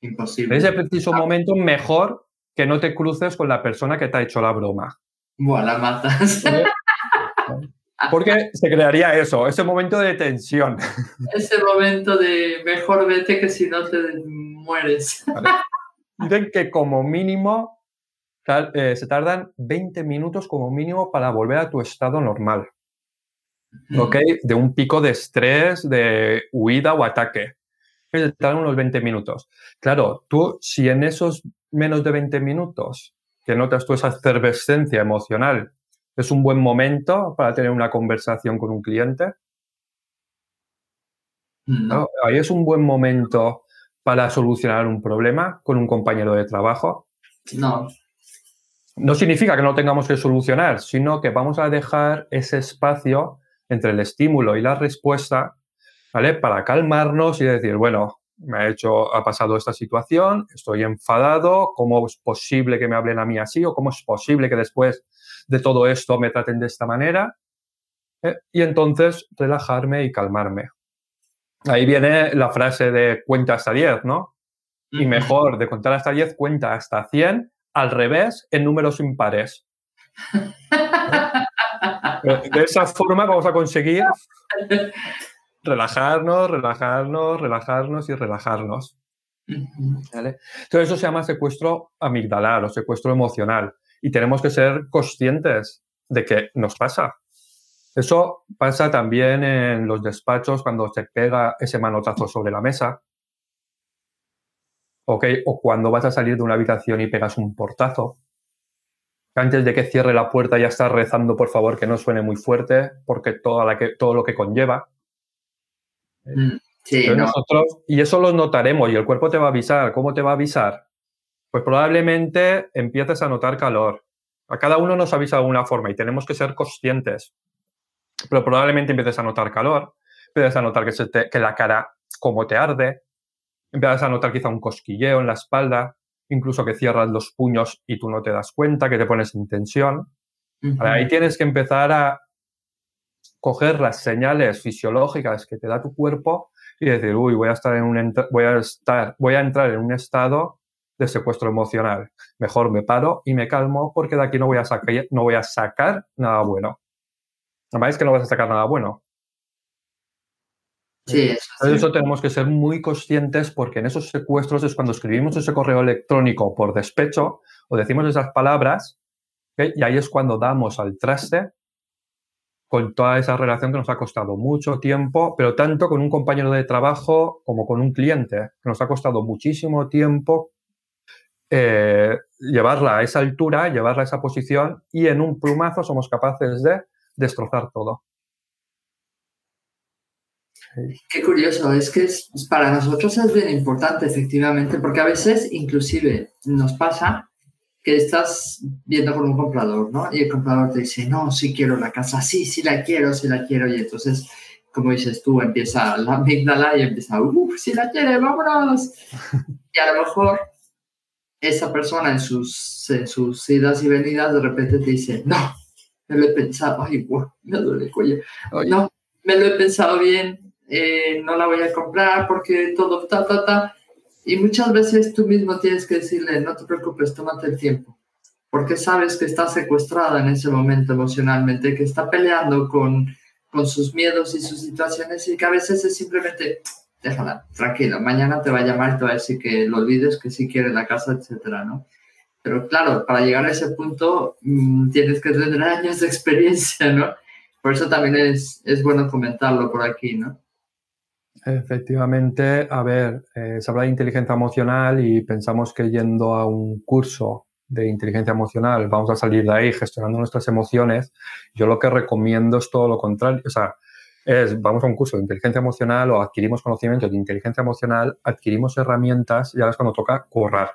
imposible. En ese preciso momento, mejor que no te cruces con la persona que te ha hecho la broma. Buah, la matas. (laughs) Porque se crearía eso, ese momento de tensión. Ese momento de mejor vete que si no te mueres. Dicen que como mínimo eh, se tardan 20 minutos como mínimo para volver a tu estado normal. ¿Ok? De un pico de estrés, de huida o ataque. Se tardan unos 20 minutos. Claro, tú si en esos menos de 20 minutos que notas tú esa efervescencia emocional es un buen momento para tener una conversación con un cliente. Ahí es un buen momento para solucionar un problema con un compañero de trabajo. No. No significa que no tengamos que solucionar, sino que vamos a dejar ese espacio entre el estímulo y la respuesta, ¿vale? Para calmarnos y decir, bueno, me ha hecho, ha pasado esta situación, estoy enfadado, ¿cómo es posible que me hablen a mí así o cómo es posible que después de todo esto me traten de esta manera? ¿Eh? Y entonces relajarme y calmarme. Ahí viene la frase de cuenta hasta 10, ¿no? Y mejor de contar hasta 10, cuenta hasta 100, al revés, en números impares. De esa forma vamos a conseguir relajarnos, relajarnos, relajarnos y relajarnos. Entonces eso se llama secuestro amigdalar o secuestro emocional y tenemos que ser conscientes de que nos pasa. Eso pasa también en los despachos cuando se pega ese manotazo sobre la mesa. ¿Okay? O cuando vas a salir de una habitación y pegas un portazo. Antes de que cierre la puerta ya estás rezando, por favor, que no suene muy fuerte, porque todo, la que, todo lo que conlleva. Mm, sí, y eso lo notaremos y el cuerpo te va a avisar. ¿Cómo te va a avisar? Pues probablemente empieces a notar calor. A cada uno nos avisa de alguna forma y tenemos que ser conscientes. Pero probablemente empieces a notar calor, empieces a notar que, que la cara como te arde, empiezas a notar quizá un cosquilleo en la espalda, incluso que cierras los puños y tú no te das cuenta, que te pones en tensión. Ahí tienes que empezar a coger las señales fisiológicas que te da tu cuerpo y decir, uy, voy a estar en un voy a estar, voy a entrar en un estado de secuestro emocional. Mejor me paro y me calmo porque de aquí no voy a sacar, no voy a sacar nada bueno. Además es que no vas a sacar nada bueno. Sí, eso, eso tenemos que ser muy conscientes porque en esos secuestros es cuando escribimos ese correo electrónico por despecho o decimos esas palabras y ahí es cuando damos al traste con toda esa relación que nos ha costado mucho tiempo, pero tanto con un compañero de trabajo como con un cliente, que nos ha costado muchísimo tiempo eh, llevarla a esa altura, llevarla a esa posición y en un plumazo somos capaces de destrozar todo. Qué curioso, es que para nosotros es bien importante, efectivamente, porque a veces inclusive nos pasa que estás viendo con un comprador, ¿no? Y el comprador te dice, no, sí quiero la casa, sí, sí la quiero, sí la quiero. Y entonces, como dices tú, empieza la amígdala y empieza, uff, sí la quiere, vámonos. y a lo mejor esa persona en sus, sus idas y venidas de repente te dice, no, me lo he pensado, ay, wow, me duele el cuello. No, me lo he pensado bien, eh, no la voy a comprar porque todo, ta, ta, ta. Y muchas veces tú mismo tienes que decirle, no te preocupes, tómate el tiempo, porque sabes que está secuestrada en ese momento emocionalmente, que está peleando con, con sus miedos y sus situaciones y que a veces es simplemente, déjala, tranquila, mañana te va a llamar y te va a decir que lo olvides, que sí quiere la casa, etcétera, ¿no? Pero claro, para llegar a ese punto mm, tienes que tener (laughs) años de experiencia, ¿no? Por eso también es, es bueno comentarlo por aquí, ¿no? Efectivamente, a ver, eh, se habla de inteligencia emocional y pensamos que yendo a un curso de inteligencia emocional vamos a salir de ahí gestionando nuestras emociones. Yo lo que recomiendo es todo lo contrario, o sea, es vamos a un curso de inteligencia emocional o adquirimos conocimientos de inteligencia emocional, adquirimos herramientas y ahora es cuando toca correr.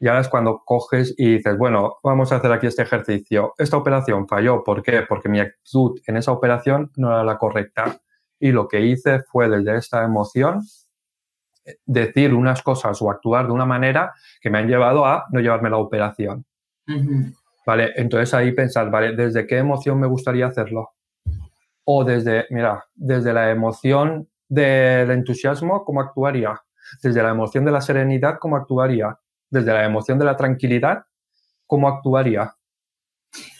Y ahora es cuando coges y dices, bueno, vamos a hacer aquí este ejercicio. Esta operación falló. ¿Por qué? Porque mi actitud en esa operación no era la correcta. Y lo que hice fue desde esta emoción decir unas cosas o actuar de una manera que me han llevado a no llevarme la operación. Vale, entonces ahí pensar, vale, ¿desde qué emoción me gustaría hacerlo? O desde, mira, desde la emoción del entusiasmo, ¿cómo actuaría? Desde la emoción de la serenidad, ¿cómo actuaría? Desde la emoción de la tranquilidad, ¿cómo actuaría?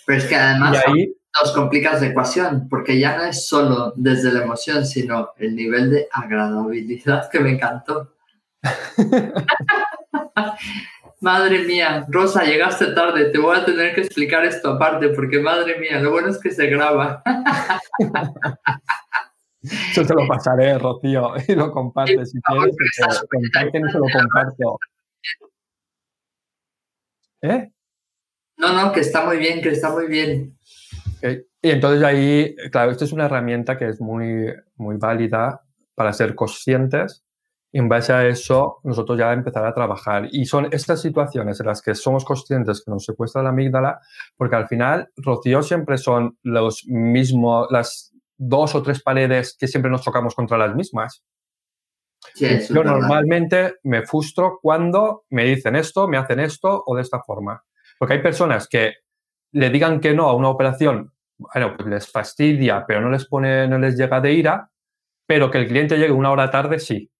Pero es que además ahí, nos complicas la ecuación, porque ya no es solo desde la emoción, sino el nivel de agradabilidad que me encantó. (laughs) madre mía, Rosa, llegaste tarde, te voy a tener que explicar esto aparte, porque madre mía, lo bueno es que se graba. Yo te lo pasaré, Rocío, y lo compartes si quieres. Comparte y se lo comparto. ¿Eh? No, no, que está muy bien, que está muy bien. Y entonces ahí, claro, esto es una herramienta que es muy, muy válida para ser conscientes y en base a eso nosotros ya empezar a trabajar. Y son estas situaciones en las que somos conscientes que nos secuestra la amígdala, porque al final, Rocío, siempre son los mismos, las dos o tres paredes que siempre nos tocamos contra las mismas. Yo normalmente me frustro cuando me dicen esto, me hacen esto o de esta forma. Porque hay personas que le digan que no a una operación bueno, pues les fastidia, pero no les pone, no les llega de ira, pero que el cliente llegue una hora tarde, sí.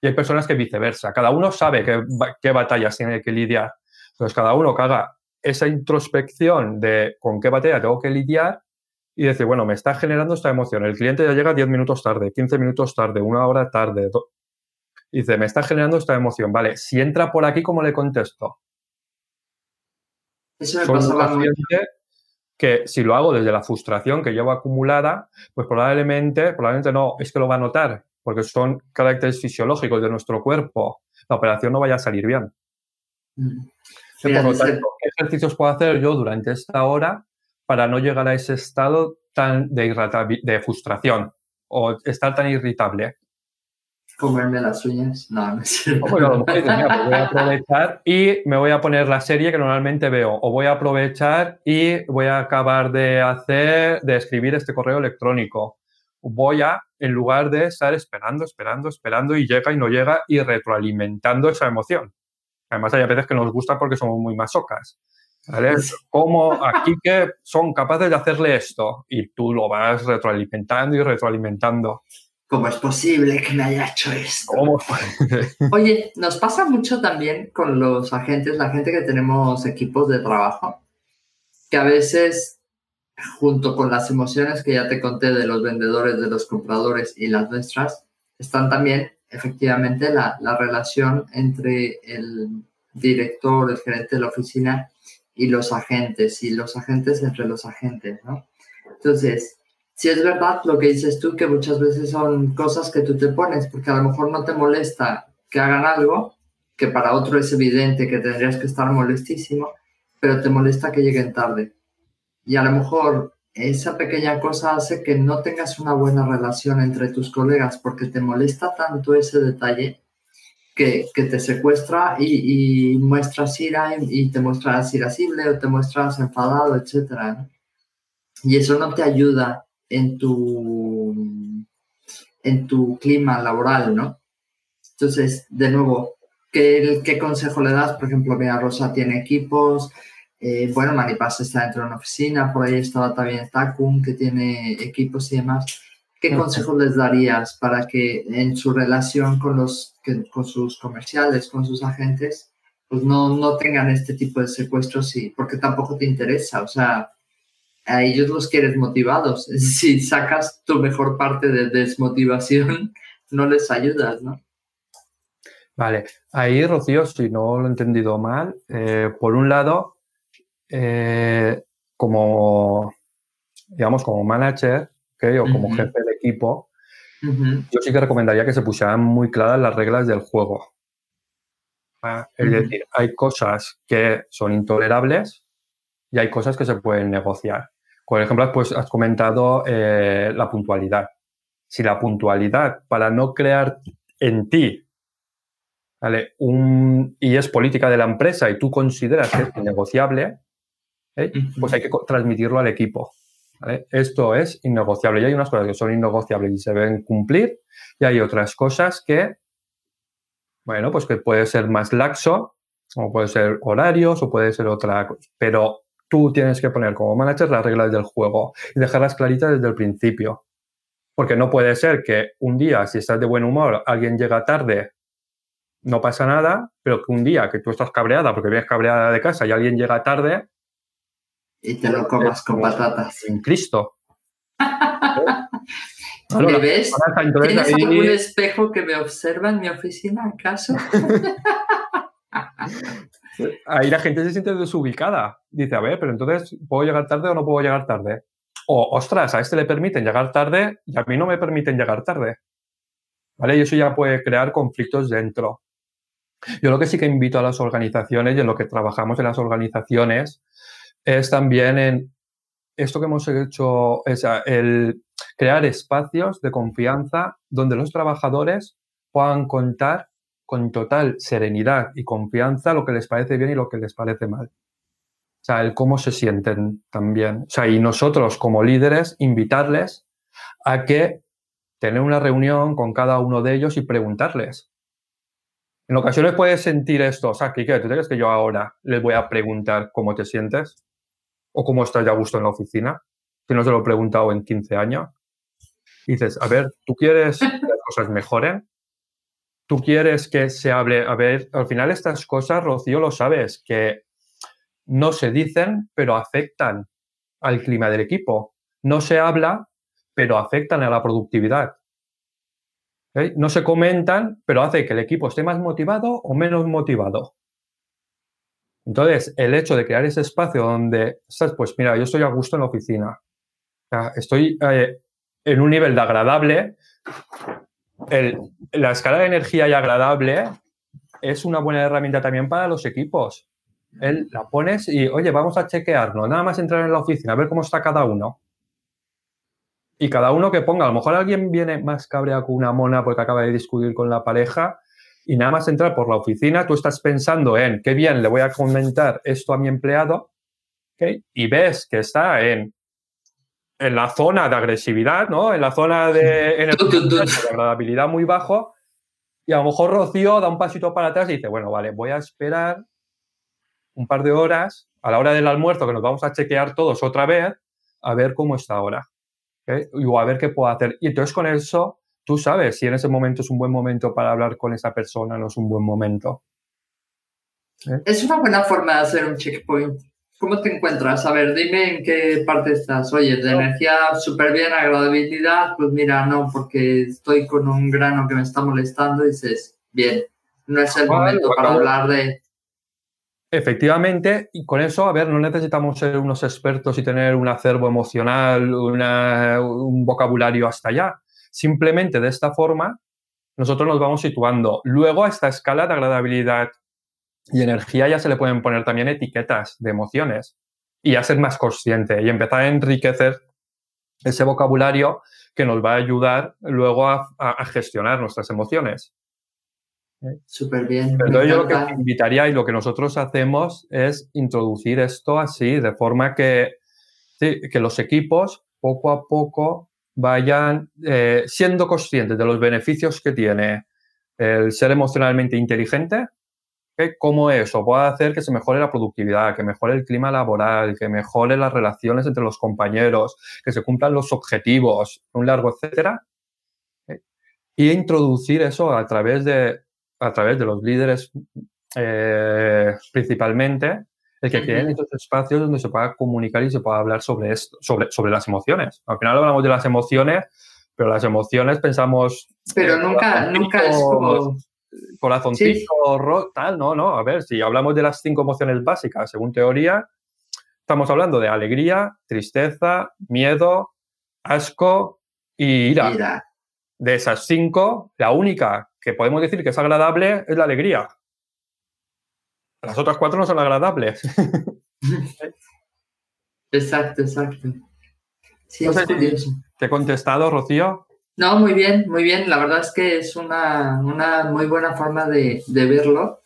Y hay personas que viceversa. Cada uno sabe qué, qué batallas tiene que lidiar. Entonces, cada uno que haga esa introspección de con qué batalla tengo que lidiar y decir, bueno, me está generando esta emoción. El cliente ya llega 10 minutos tarde, 15 minutos tarde, una hora tarde. Y dice, me está generando esta emoción. Vale, si entra por aquí, ¿cómo le contesto? Eso me pasaba que si lo hago desde la frustración que llevo acumulada, pues probablemente, probablemente no, es que lo va a notar, porque son caracteres fisiológicos de nuestro cuerpo. La operación no vaya a salir bien. Mm. por lo tanto, ¿qué ejercicios puedo hacer yo durante esta hora para no llegar a ese estado tan de, de frustración o estar tan irritable? comerme las uñas. No, no sé. Pues voy a aprovechar y me voy a poner la serie que normalmente veo. O voy a aprovechar y voy a acabar de hacer, de escribir este correo electrónico. Voy a, en lugar de estar esperando, esperando, esperando y llega y no llega y retroalimentando esa emoción. Además, hay veces que nos gusta porque somos muy masocas. ¿Vale? Como aquí que son capaces de hacerle esto y tú lo vas retroalimentando y retroalimentando. ¿Cómo es posible que me haya hecho esto? (laughs) Oye, nos pasa mucho también con los agentes, la gente que tenemos equipos de trabajo, que a veces, junto con las emociones que ya te conté de los vendedores, de los compradores y las nuestras, están también efectivamente la, la relación entre el director, el gerente de la oficina y los agentes, y los agentes entre los agentes, ¿no? Entonces, si es verdad lo que dices tú, que muchas veces son cosas que tú te pones, porque a lo mejor no te molesta que hagan algo, que para otro es evidente que tendrías que estar molestísimo, pero te molesta que lleguen tarde. Y a lo mejor esa pequeña cosa hace que no tengas una buena relación entre tus colegas, porque te molesta tanto ese detalle que, que te secuestra y, muestras ira y, te muestras irascible o te muestras enfadado, etc. Y eso no te ayuda en tu, en tu clima laboral, ¿no? Entonces, de nuevo, ¿qué, qué consejo le das? Por ejemplo, mira, Rosa tiene equipos, eh, bueno, Maripaz está dentro de una oficina, por ahí estaba también Takun, que tiene equipos y demás. ¿Qué consejos les darías para que en su relación con, los, con sus comerciales, con sus agentes, pues no, no tengan este tipo de secuestros, y, porque tampoco te interesa? O sea, a ellos los quieres motivados. (laughs) Si sacas tu mejor parte de desmotivación, (laughs) no les ayudas, ¿no? Vale, ahí Rocío, si no lo he entendido mal, eh, por un lado, eh, como, digamos, como manager o como jefe del equipo, yo sí que recomendaría que se pusieran muy claras las reglas del juego. Ah, es decir, hay cosas que son intolerables y hay cosas que se pueden negociar. Por ejemplo, pues has comentado eh, la puntualidad. Si la puntualidad, para no crear en ti, ¿vale? Un, y es política de la empresa y tú consideras que es innegociable, ¿eh? pues hay que transmitirlo al equipo. Esto es innegociable. Y hay unas cosas que son innegociables y se deben cumplir, y hay otras cosas que, bueno, pues que puede ser más laxo, o puede ser horarios, o puede ser otra cosa. Pero tú tienes que poner como manager las reglas del juego y dejarlas claritas desde el principio. Porque no puede ser que un día, si estás de buen humor, alguien llega tarde, no pasa nada, pero que un día que tú estás cabreada porque vienes cabreada de casa y alguien llega tarde, y te lo comas con patatas. En Cristo. (laughs) ¿Me ves? ¿Tienes algún espejo que me observa en mi oficina, acaso? (laughs) ahí la gente se siente desubicada. Dice, a ver, pero entonces, ¿puedo llegar tarde o no puedo llegar tarde? O, ostras, a este le permiten llegar tarde y a mí no me permiten llegar tarde. ¿Vale? Y eso ya puede crear conflictos dentro. Yo lo que sí que invito a las organizaciones y en lo que trabajamos en las organizaciones es también en esto que hemos hecho, es el crear espacios de confianza donde los trabajadores puedan contar con total serenidad y confianza lo que les parece bien y lo que les parece mal. O sea, el cómo se sienten también. O sea, y nosotros como líderes invitarles a que tener una reunión con cada uno de ellos y preguntarles. En ocasiones puedes sentir esto, o sea, Kike, ¿tú crees que yo ahora les voy a preguntar cómo te sientes? O cómo estás ya a gusto en la oficina, que no se lo he preguntado en 15 años. dices, a ver, ¿tú quieres que las cosas mejoren? ¿Tú quieres que se hable? A ver, al final estas cosas, Rocío, lo sabes, que no se dicen, pero afectan al clima del equipo. No se habla, pero afectan a la productividad. ¿Eh? No se comentan, pero hace que el equipo esté más motivado o menos motivado. Entonces, el hecho de crear ese espacio donde, pues mira, yo estoy a gusto en la oficina, estoy eh, en un nivel de agradable, la escala de energía y agradable es una buena herramienta también para los equipos. Él la pones y, oye, vamos a chequearnos, nada más entrar en la oficina, a ver cómo está cada uno. Y cada uno que ponga, a lo mejor alguien viene más cabreado con una mona porque acaba de discutir con la pareja y nada más entrar por la oficina, tú estás pensando en qué bien le voy a comentar esto a mi empleado y ves que está en, en la zona de agresividad, ¿no? en la zona de, agradabilidad muy bajo y a lo mejor Rocío da un pasito para atrás y dice, bueno, vale, voy a esperar un par de horas a la hora del almuerzo que nos vamos a chequear todos otra vez a ver cómo está ahora. o a ver qué puedo hacer. Y entonces con eso tú sabes si en ese momento es un buen momento para hablar con esa persona, no es un buen momento. ¿Eh? Es una buena forma de hacer un checkpoint. ¿Cómo te encuentras? A ver, dime en qué parte estás. Oye, de energía súper bien, agradabilidad, pues mira, no, porque estoy con un grano que me está molestando y dices, bien, no es el momento para hablar de... Efectivamente, y con eso, a ver, no necesitamos ser unos expertos y tener un acervo emocional, un vocabulario hasta allá. Simplemente de esta forma, nosotros nos vamos situando. Luego a esta escala de agradabilidad y energía ya se le pueden poner también etiquetas de emociones y ya ser más consciente y empezar a enriquecer ese vocabulario que nos va a ayudar luego a, gestionar nuestras emociones. Súper bien. Yo lo que invitaría y lo que nosotros hacemos es introducir esto así, de forma que, que los equipos poco a poco vayan eh, siendo conscientes de los beneficios que tiene el ser emocionalmente inteligente, que cómo eso puede hacer que se mejore la productividad, que mejore el clima laboral, que mejore las relaciones entre los compañeros, que se cumplan los objetivos, un largo etcétera. Y introducir eso a través de, a través de los líderes eh, principalmente el que creen estos espacios donde se pueda comunicar y se pueda hablar sobre esto, sobre, sobre las emociones. Al final hablamos de las emociones, pero las emociones pensamos... Pero nunca, nunca es como... corazoncito, rock, tal, no, no. A ver, si hablamos de las cinco emociones básicas, según teoría, estamos hablando de alegría, tristeza, miedo, asco y ira. De esas cinco, la única que podemos decir que es agradable es la alegría. Las otras cuatro no son agradables. (laughs) exacto, exacto. Sí, ¿Te he contestado, Rocío? No, muy bien, muy bien. La verdad es que es una, muy buena forma de, verlo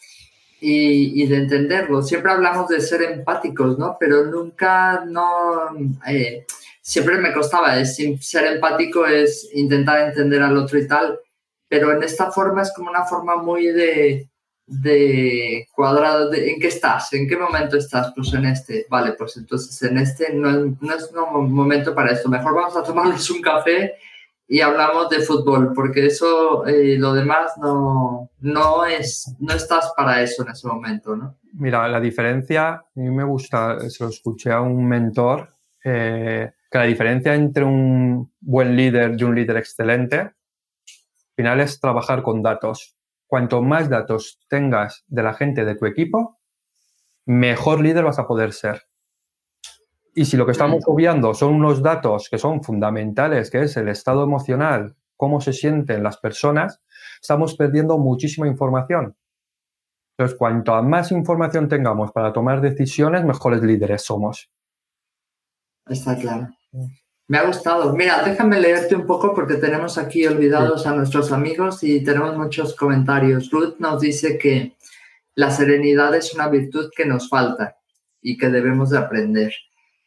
y, de entenderlo. Siempre hablamos de ser empáticos, ¿no? Pero nunca, no, eh, siempre me costaba. Es, ser empático es intentar entender al otro y tal. Pero en esta forma es como una forma muy de, de cuadrado, de, ¿en qué estás? ¿En qué momento estás? Pues en este, vale, pues entonces en este no, no es un momento para esto, mejor vamos a tomarnos un café y hablamos de fútbol, porque eso, eh, lo demás no, no, es, no estás para eso en ese momento, ¿no? Mira, la diferencia, a mí me gusta, se lo escuché a un mentor, eh, que la diferencia entre un buen líder y un líder excelente, al final es trabajar con datos cuanto más datos tengas de la gente de tu equipo, mejor líder vas a poder ser. Y si lo que estamos obviando son unos datos que son fundamentales, que es el estado emocional, cómo se sienten las personas, estamos perdiendo muchísima información. Entonces, cuanto más información tengamos para tomar decisiones, mejores líderes somos. Está claro. Me ha gustado. Mira, déjame leerte un poco porque tenemos aquí olvidados a nuestros amigos y tenemos muchos comentarios. Ruth nos dice que la serenidad es una virtud que nos falta y que debemos de aprender.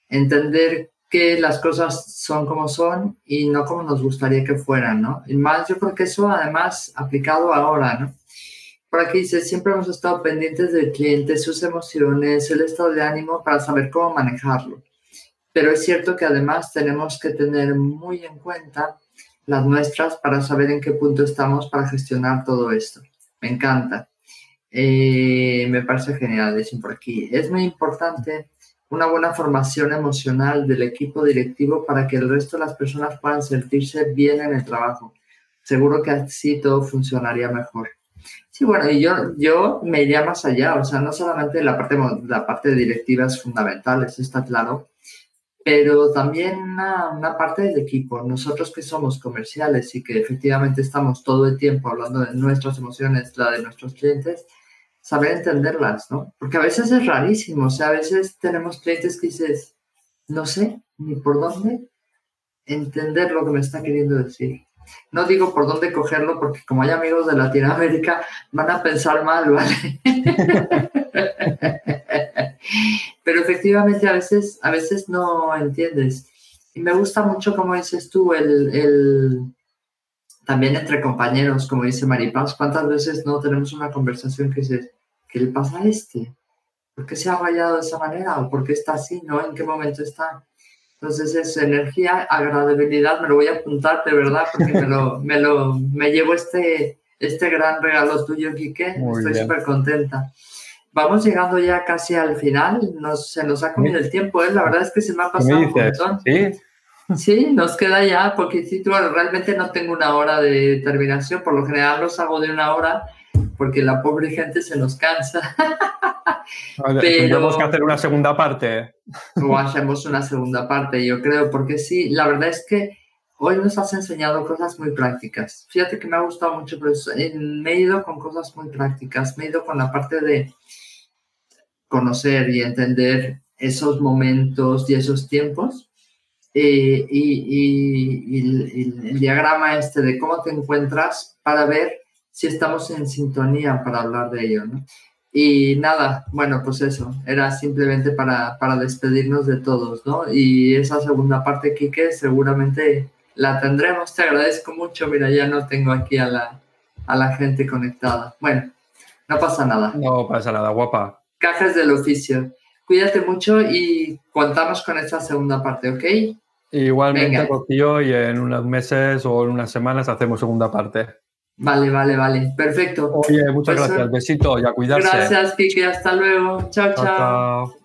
Entender que las cosas son como son y no como nos gustaría que fueran, ¿no? Y más yo creo que eso además aplicado ahora, ¿no? Por aquí dice, siempre hemos estado pendientes del cliente, sus emociones, el estado de ánimo para saber cómo manejarlo pero es cierto que además tenemos que tener muy en cuenta las nuestras para saber en qué punto estamos para gestionar todo esto. Me encanta. Eh, me parece genial, dicen por aquí. Es muy importante una buena formación emocional del equipo directivo para que el resto de las personas puedan sentirse bien en el trabajo. Seguro que así todo funcionaría mejor. Sí, bueno, y yo, yo me iría más allá, o sea, no solamente la parte, la parte directiva es fundamental, eso está claro, pero también una, parte del equipo, nosotros que somos comerciales y que efectivamente estamos todo el tiempo hablando de nuestras emociones, la de nuestros clientes, saber entenderlas, ¿no? Porque a veces es rarísimo, o sea, a veces tenemos clientes que dices, no sé ni por dónde entender lo que me está queriendo decir. No digo por dónde cogerlo porque como hay amigos de Latinoamérica van a pensar mal, ¿vale? (laughs) Pero efectivamente a veces, a veces no entiendes. Y me gusta mucho, como dices tú, el, el también entre compañeros, como dice Maripaz, ¿cuántas veces no tenemos una conversación que dices, ¿qué le pasa a este? ¿Por qué se ha rayado de esa manera? ¿O por qué está así? ¿No? ¿En qué momento está? Entonces es energía, agradabilidad, me lo voy a apuntar de verdad porque me lo, (laughs) me lo, me llevo este, este gran regalo tuyo, Quique. Estoy súper contenta. Vamos llegando ya casi al final, nos, se nos ha comido el tiempo, ¿eh? la verdad es que se me ha pasado un montón. ¿Sí? Sí, nos queda ya bueno, realmente no tengo una hora de terminación, por lo general los hago de una hora porque la pobre gente se nos cansa. (laughs) Pero tenemos que hacer una segunda parte. O hacemos una segunda parte, yo creo, porque sí, la verdad es que hoy nos has enseñado cosas muy prácticas. Fíjate que me ha gustado mucho, pero me he ido con cosas muy prácticas, me he ido con la parte de conocer y entender esos momentos y esos tiempos. Eh, y, el, diagrama este de cómo te encuentras para ver si estamos en sintonía para hablar de ello, ¿no? Y nada, bueno, pues eso, era simplemente para, para despedirnos de todos, ¿no? Y esa segunda parte, Quique, seguramente la tendremos. Te agradezco mucho. Mira, ya no tengo aquí a la, a la gente conectada. Bueno, no pasa nada. No pasa nada, guapa. Cajas del oficio. Cuídate mucho y contamos con esta segunda parte, ¿ok? Igualmente, Rocío, y en unos meses o en unas semanas hacemos segunda parte. Vale, vale, vale. Perfecto. Oye, muchas pues, gracias. Besito y a cuidarse. Gracias, Kike. Hasta luego. chao. chao. chao.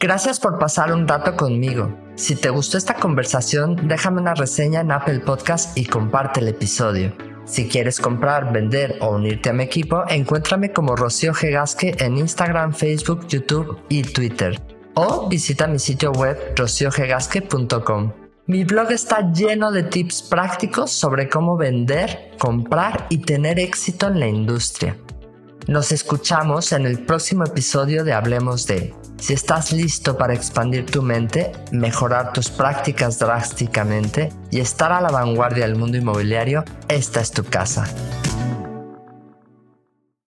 Gracias por pasar un rato conmigo. Si te gustó esta conversación, déjame una reseña en Apple Podcast y comparte el episodio. Si quieres comprar, vender o unirte a mi equipo, encuéntrame como Rocío Gegasque en Instagram, Facebook, YouTube y Twitter. O visita mi sitio web rociogegasque.com. Mi blog está lleno de tips prácticos sobre cómo vender, comprar y tener éxito en la industria. Nos escuchamos en el próximo episodio de Hablemos de. Si estás listo para expandir tu mente, mejorar tus prácticas drásticamente y estar a la vanguardia del mundo inmobiliario, esta es tu casa.